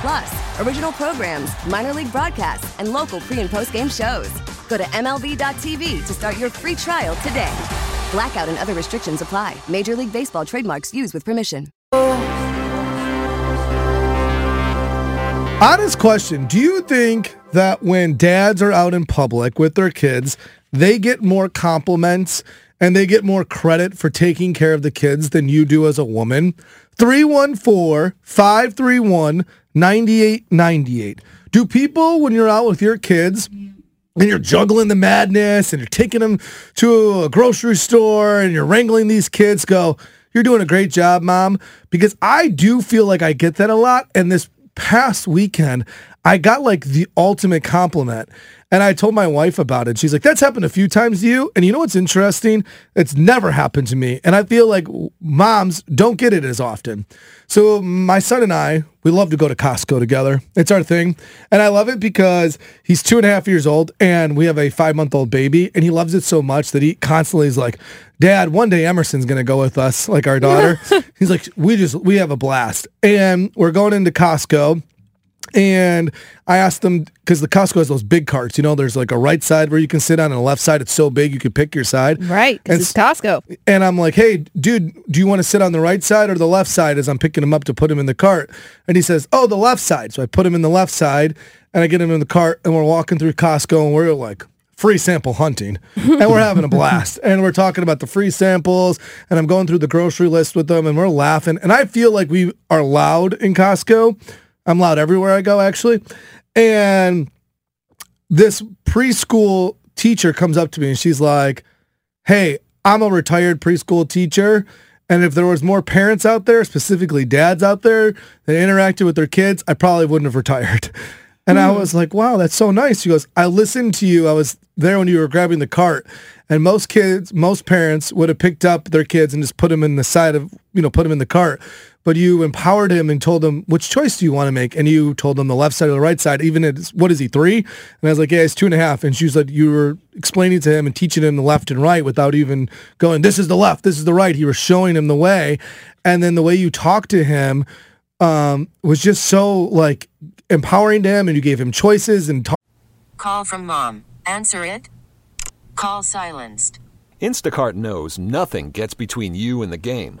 Plus, original programs, minor league broadcasts, and local pre and post game shows. Go to MLB.tv to start your free trial today. Blackout and other restrictions apply. Major League Baseball trademarks used with permission. Honest question Do you think that when dads are out in public with their kids, they get more compliments and they get more credit for taking care of the kids than you do as a woman? 314 531 9898. Do people, when you're out with your kids, and you're juggling the madness and you're taking them to a grocery store and you're wrangling these kids go, you're doing a great job, mom. Because I do feel like I get that a lot. And this past weekend, I got like the ultimate compliment. And I told my wife about it. She's like, that's happened a few times to you. And you know what's interesting? It's never happened to me. And I feel like moms don't get it as often. So my son and I, we love to go to Costco together. It's our thing. And I love it because he's two and a half years old and we have a five month old baby. And he loves it so much that he constantly is like, Dad, one day Emerson's going to go with us, like our daughter. he's like, we just, we have a blast. And we're going into Costco and I asked them because the Costco has those big carts. You know, there's like a right side where you can sit on, and a left side it's so big you can pick your side. Right, because it's Costco. And I'm like, hey, dude, do you want to sit on the right side or the left side? As I'm picking him up to put him in the cart, and he says, oh, the left side. So I put him in the left side, and I get him in the cart, and we're walking through Costco, and we're like, free sample hunting and we're having a blast and we're talking about the free samples and I'm going through the grocery list with them and we're laughing and I feel like we are loud in Costco I'm loud everywhere I go, actually. And this preschool teacher comes up to me and she's like, Hey, I'm a retired preschool teacher. And if there was more parents out there, specifically dads out there that interacted with their kids, I probably wouldn't have retired. And mm. I hmm. was like, wow, that's so nice. She goes, I listened to you. I was there when you were grabbing the cart. And most kids, most parents would have picked up their kids and just put them in the side of, you know, put them in the cart but you empowered him and told him which choice do you want to make, and you told him the left side or the right side. Even at what is he three? And I was like, yeah, he's two and a half. And she was like, you were explaining to him and teaching him the left and right without even going, this is the left, this is the right. He was showing him the way, and then the way you talked to him um, was just so like empowering to him, and you gave him choices and. talk. Call from mom. Answer it. Call silenced. Instacart knows nothing gets between you and the game.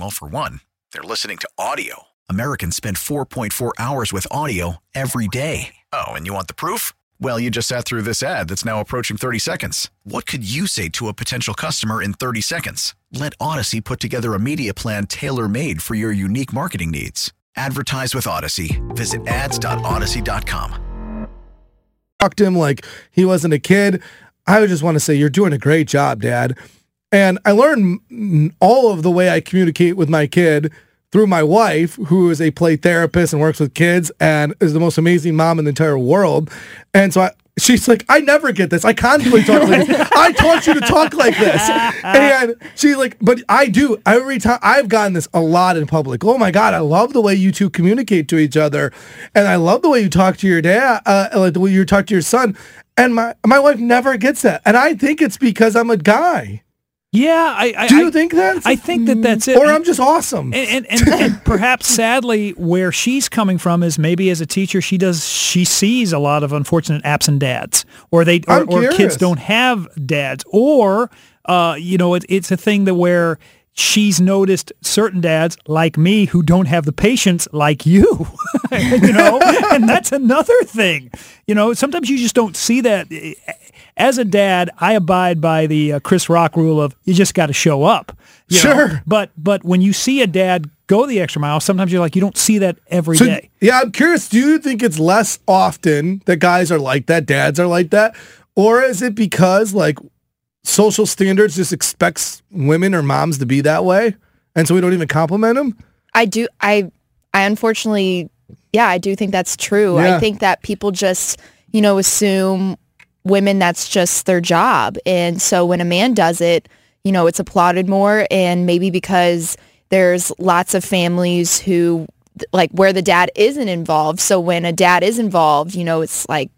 Well, for one, they're listening to audio. Americans spend 4.4 hours with audio every day. Oh, and you want the proof? Well, you just sat through this ad that's now approaching 30 seconds. What could you say to a potential customer in 30 seconds? Let Audacy put together a media plan tailor made for your unique marketing needs. Advertise with Audacy. Visit ads.audacy.com. Talked to him like he wasn't a kid. I would just want to say, You're doing a great job, Dad. And I learned all of the way I communicate with my kid through my wife, who is a play therapist and works with kids and is the most amazing mom in the entire world. And so I, she's like, I never get this. I constantly talk like this. I taught you to talk like this. And she's like, but I do. Every time I've gotten this a lot in public. Oh my God, I love the way you two communicate to each other. And I love the way you talk to your dad, uh, like the way you talk to your son. And my my wife never gets that, and I think it's because I'm a guy. Yeah, I, I Do you I, think that? I think that that's it. or I'm just awesome. and, and, and, and perhaps sadly where she's coming from is maybe as a teacher she does she sees a lot of unfortunate absent dads or they or, or kids don't have dads or uh, you know it, it's a thing that where she's noticed certain dads like me who don't have the patience like you you know and that's another thing you know sometimes you just don't see that as a dad i abide by the uh, chris rock rule of you just got to show up you know? Sure. but but when you see a dad go the extra mile sometimes you're like you don't see that every day. So, yeah, I'm curious. Do you think it's less often that guys are like that, dads are like that, or is it because like social standards just expects women or moms to be that way, and so we don't even compliment them? I do. I. I unfortunately, yeah, I do think that's true. Yeah. I think that people just, you know, assume women that's just their job, and so when a man does it, you know, it's applauded more, and maybe because there's lots of families who like where the dad isn't involved. So when a dad is involved, you know, it's like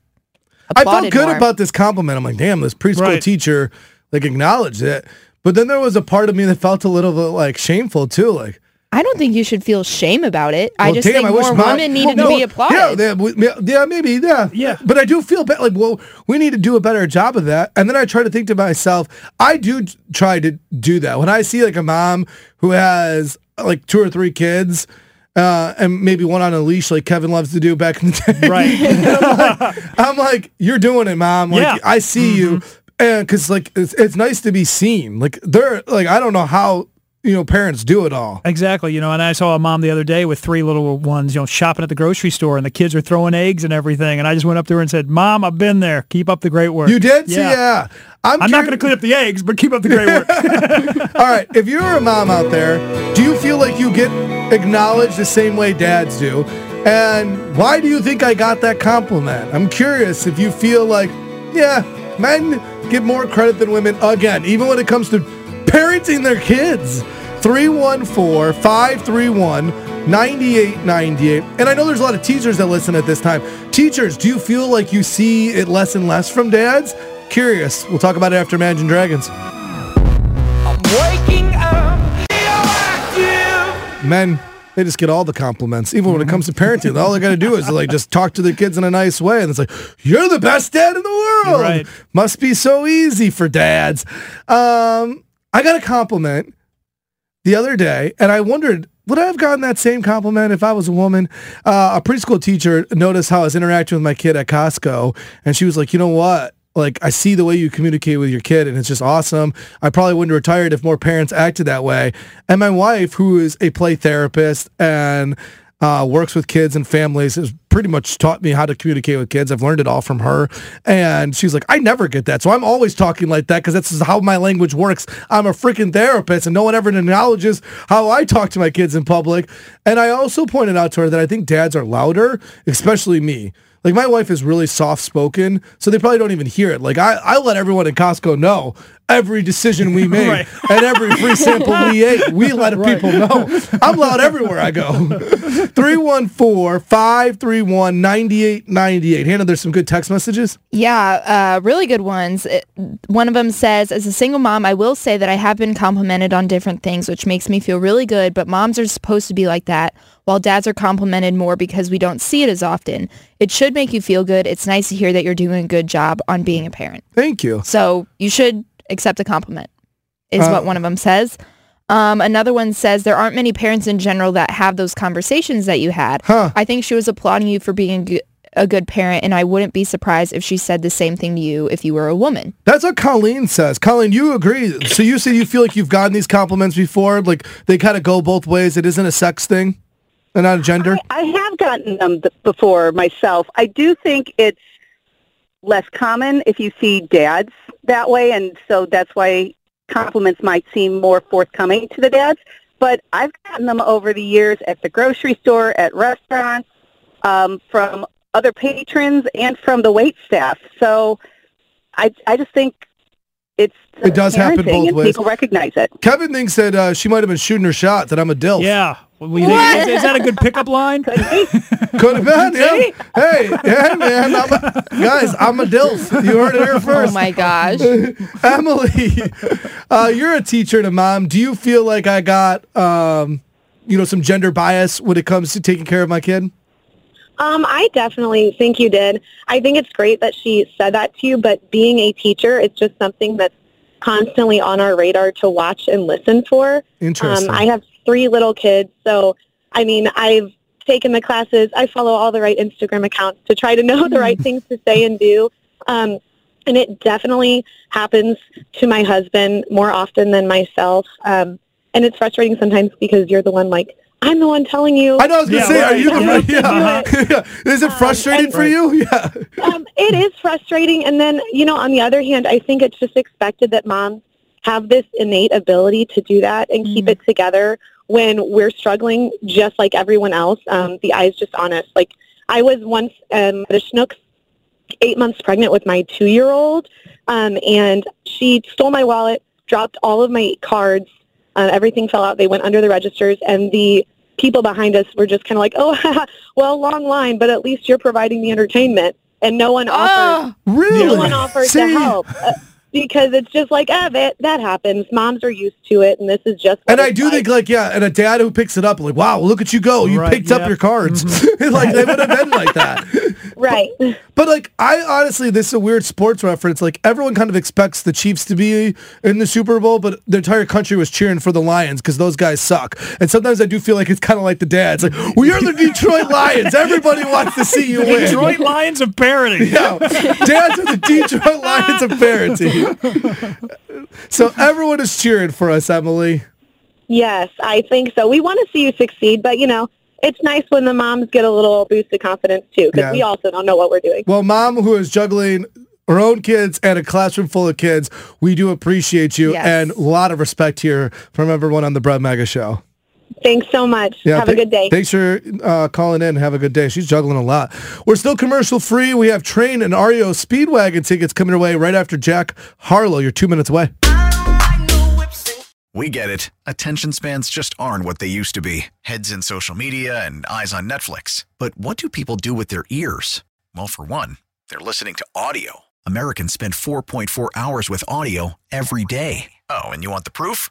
I felt good more. about this compliment. I'm like, damn, this preschool Right. teacher like acknowledged it. But then there was a part of me that felt a little bit like shameful too. Like, I don't think you should feel shame about it. I just damn, think I wish more mom- women needed well, to be applauded. Yeah, yeah, yeah, yeah, maybe, yeah, Yeah. But I do feel bad. Like, well, we need to do a better job of that. And then I try to think to myself, I do try to do that when I see like a mom who has like two or three kids. Uh, and maybe one on a leash like Kevin loves to do back in the day. Right. I'm, like, I'm like, you're doing it, mom. Like, Yeah. I see you. And cause like, it's, it's nice to be seen. Like they're like, I don't know how, you know, parents do it all. Exactly, you know, and I saw a mom the other day with three little ones, you know, shopping at the grocery store, and the kids are throwing eggs and everything, and I just went up to her and said, "Mom, I've been there. Keep up the great work." You did? See, yeah. I'm, I'm not going to clean up the eggs, but keep up the great work. All right. If you're a mom out there, do you feel like you get acknowledged the same way dads do? And why do you think I got that compliment? I'm curious if you feel like, yeah, men get more credit than women again, even when it comes to parenting their kids. 314 531 9898. And I know there's a lot of teachers that listen at this time. Teachers, do you feel like you see it less and less from dads? Curious. We'll talk about it after Imagine Dragons. Men, they just get all the compliments, even when it comes to parenting. All they got to do is like just talk to their kids in a nice way, and it's like you're the best dad in the world. Right. Must be so easy for dads. Um, I got a compliment the other day, and I wondered would I have gotten that same compliment if I was a woman? Uh, a preschool teacher noticed how I was interacting with my kid at Costco, and she was like, "You know what? Like, I see the way you communicate with your kid, and it's just awesome. I probably wouldn't have retired if more parents acted that way." And my wife, who is a play therapist and uh, works with kids and families, has pretty much taught me how to communicate with kids. I've learned it all from her. And she's like, I never get that. So I'm always talking like that because that's how my language works. I'm a freaking therapist and no one ever acknowledges how I talk to my kids in public. And I also pointed out to her that I think dads are louder, especially me. Like my wife is really soft spoken, so they probably don't even hear it. Like I, I let everyone in Costco know every decision we make Right. and every free sample we ate. We let people know. I'm loud everywhere I go. 314-531-9898. Hannah, there's some good text messages. Yeah, uh, really good ones. It, one of them says, as a single mom, I will say that I have been complimented on different things, which makes me feel really good, but moms are supposed to be like that, while dads are complimented more because we don't see it as often. It should make you feel good. It's nice to hear that you're doing a good job on being a parent. Thank you. So you should accept a compliment, is Uh, what one of them says. Um, another one says there aren't many parents in general that have those conversations that you had. Huh. I think she was applauding you for being a good, a good parent, and I wouldn't be surprised if she said the same thing to you if you were a woman. That's what Colleen says. Colleen, you agree. So you say you feel like you've gotten these compliments before? Like they kind of go both ways. It isn't a sex thing and not a gender? I have gotten them before myself. I do think it's less common if you see dads that way, and so that's why compliments might seem more forthcoming to the dads. But I've gotten them over the years at the grocery store, at restaurants, um, from other patrons, and from the wait staff. So I, I just think it's It does happen both and ways. People recognize it. Kevin thinks that uh, she might have been shooting her shot, that I'm a DILF. yeah. We think- is, is that a good pickup line? Could have been, yeah. Hey, hey, man, I'm a, guys, I'm a dilf. You heard it here first. Oh my gosh. Emily, uh, you're a teacher and a mom. Do you feel like I got, um, you know, some gender bias when it comes to taking care of my kid? Um, I definitely think you did. I think it's great that she said that to you, but being a teacher, it's just something that's constantly on our radar to watch and listen for. Interesting. Um, I have three little kids, so I mean, I've taken the classes. I follow all the right Instagram accounts to try to know the right things to say and do. Um, and it definitely happens to my husband more often than myself. Um, and it's frustrating sometimes because you're the one like, I'm the one telling you. I know. I was gonna Yeah, say, are right. you the Yeah. yeah. yeah. Is it frustrating and- for you? Yeah. um, it is frustrating. And then, you know, on the other hand, I think it's just expected that moms have this innate ability to do that and keep it together when we're struggling just like everyone else. Um, the eye's just on us. Like I was once um, at a Schnucks eight months pregnant with my two-year-old, um, and she stole my wallet, dropped all of my cards, uh, everything fell out. They went under the registers, and the people behind us were just kind of like, "Oh, well, long line, but at least you're providing the entertainment." And no one offered. Oh, Really? No one offered See? to help. Uh, because it's just like, ah, that, that happens. Moms are used to it, and this is just. And I do like. think, like, yeah, and a dad who picks it up, like, wow, look at you go. You Right, picked yeah. Mm-hmm. up your cards. like, they would have been like that. right. But, like, I honestly, this is a weird sports reference. Like, everyone kind of expects the Chiefs to be in the Super Bowl, but the entire country was cheering for the Lions because those guys suck. And sometimes I do feel like it's kind of like the dads. Like, we are the Detroit Lions. Everybody wants to see you win. Detroit Lions of parody. Yeah, dads are the Detroit Lions of parenting. So everyone is cheering for us, Emily. Yes, I think so. We want to see you succeed, but you know, it's nice when the moms get a little boost of confidence too, because Yeah. we also don't know what we're doing. Well, mom who is juggling her own kids and a classroom full of kids, we do appreciate you Yes. and a lot of respect here from everyone on the Brett Mega Show. Thanks so much. Have a good day. Thanks for uh, calling in. Have a good day. She's juggling a lot. We're still commercial free. We have Train and REO Speedwagon tickets coming your way right after Jack Harlow. You're two minutes away. We get it. Attention spans just aren't what they used to be heads in social media and eyes on Netflix. But what do people do with their ears? Well, for one, they're listening to audio. Americans spend 4.4 hours with audio every day. Oh, and you want the proof?